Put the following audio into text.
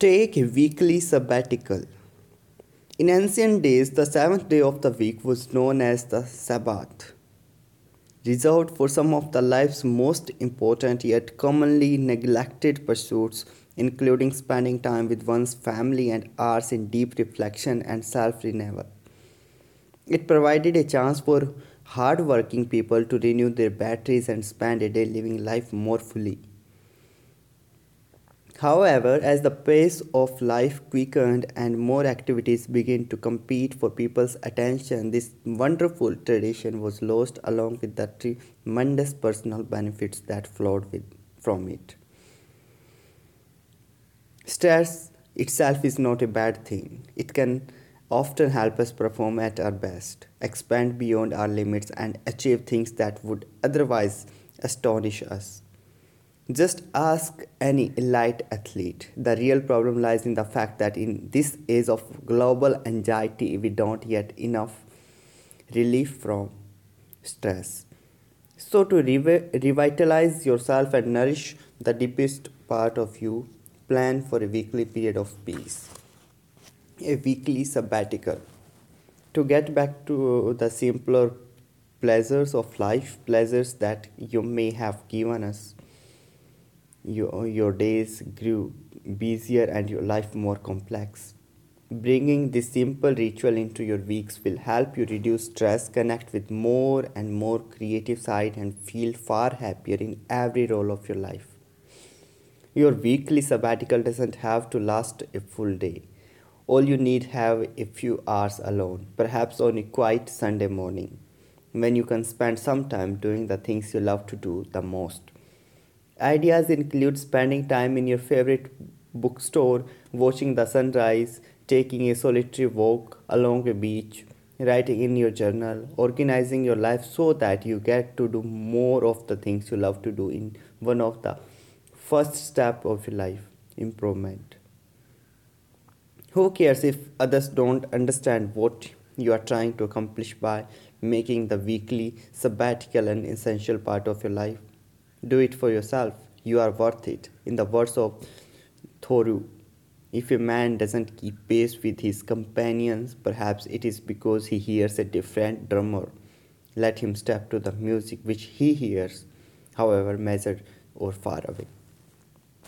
Take a weekly sabbatical. In ancient days, the seventh day of the week was known as the Sabbath, reserved for some of the life's most important yet commonly neglected pursuits, including spending time with one's family and hours in deep reflection and self renewal. It provided a chance for hard-working people to renew their batteries and spend a day living life more fully. However, as the pace of life quickened and more activities began to compete for people's attention, this wonderful tradition was lost along with the tremendous personal benefits that flowed with, from it. Stress itself is not a bad thing. It can often help us perform at our best, expand beyond our limits, and achieve things that would otherwise astonish us. Just ask any elite athlete. The real problem lies in the fact that in this age of global anxiety, we don't yet enough relief from stress. So, to revi- revitalize yourself and nourish the deepest part of you, plan for a weekly period of peace, a weekly sabbatical. To get back to the simpler pleasures of life, pleasures that you may have given us your, your days grew busier and your life more complex. Bringing this simple ritual into your weeks will help you reduce stress, connect with more and more creative side and feel far happier in every role of your life. Your weekly sabbatical doesn't have to last a full day. All you need have a few hours alone, perhaps on a quiet Sunday morning, when you can spend some time doing the things you love to do the most. Ideas include spending time in your favorite bookstore, watching the sunrise, taking a solitary walk along a beach, writing in your journal, organizing your life so that you get to do more of the things you love to do in one of the first step of your life improvement. Who cares if others don't understand what you are trying to accomplish by making the weekly sabbatical an essential part of your life? Do it for yourself. You are worth it. In the words of Thoreau, if a man doesn't keep pace with his companions, perhaps it is because he hears a different drummer. Let him step to the music which he hears, however measured or far away.